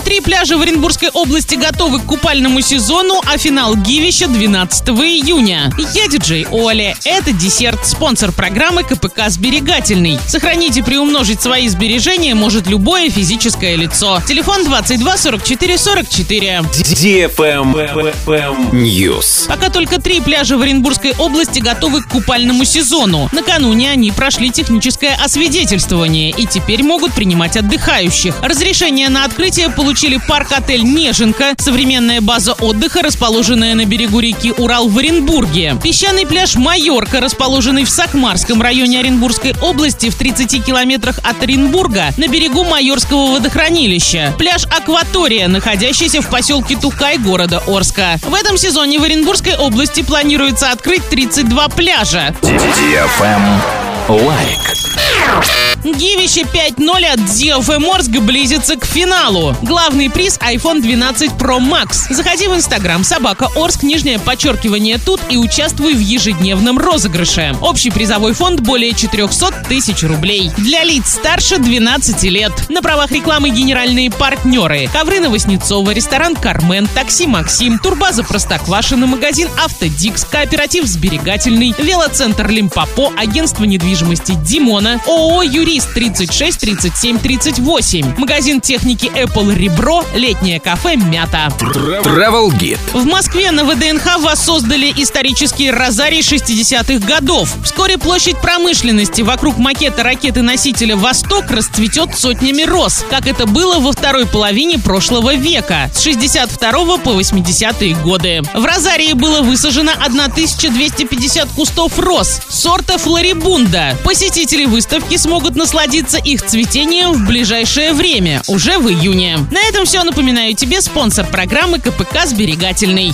три пляжа в Оренбургской области готовы к купальному сезону, а финал Гивища 12 июня. Я диджей Оля. Это десерт, спонсор программы КПК «Сберегательный». Сохранить и приумножить свои сбережения может любое физическое лицо. Телефон 22 44 44. News. Пока только три пляжа в Оренбургской области готовы к купальному сезону. Накануне они прошли техническое освидетельствование и теперь могут принимать отдыхающих. Разрешение на открытие получили парк-отель «Неженка», современная база отдыха, расположенная на берегу реки Урал в Оренбурге, песчаный пляж «Майорка», расположенный в Сакмарском районе Оренбургской области в 30 километрах от Оренбурга на берегу Майорского водохранилища, пляж «Акватория», находящийся в поселке Тукай города Орска. В этом сезоне в Оренбургской области планируется открыть 32 пляжа. Лайк. Гивище 5.0 от DFM Орск близится к финалу. Главный приз iPhone 12 Pro Max. Заходи в Инстаграм собака Орск, нижнее подчеркивание тут и участвуй в ежедневном розыгрыше. Общий призовой фонд более 400 тысяч рублей. Для лиц старше 12 лет. На правах рекламы генеральные партнеры. Ковры Новоснецова, ресторан Кармен, такси Максим, турбаза Простоквашино, магазин Автодикс, кооператив Сберегательный, велоцентр Лимпопо, агентство недвижимости Димона, ООО Юрист 36 37 38, магазин техники Apple Ребро, летнее кафе Мята. Travel Guide. В Москве на ВДНХ воссоздали исторический розарий 60-х годов. Вскоре площадь промышленности вокруг макета ракеты-носителя «Восток» расцветет сотнями роз, как это было во второй половине прошлого века, с 62 по 80-е годы. В розарии было высажено 1250 кустов роз сорта флорибунда. Посетители выставки смогут насладиться их цветением в ближайшее время, уже в июне. На этом все. Напоминаю тебе спонсор программы КПК «Сберегательный».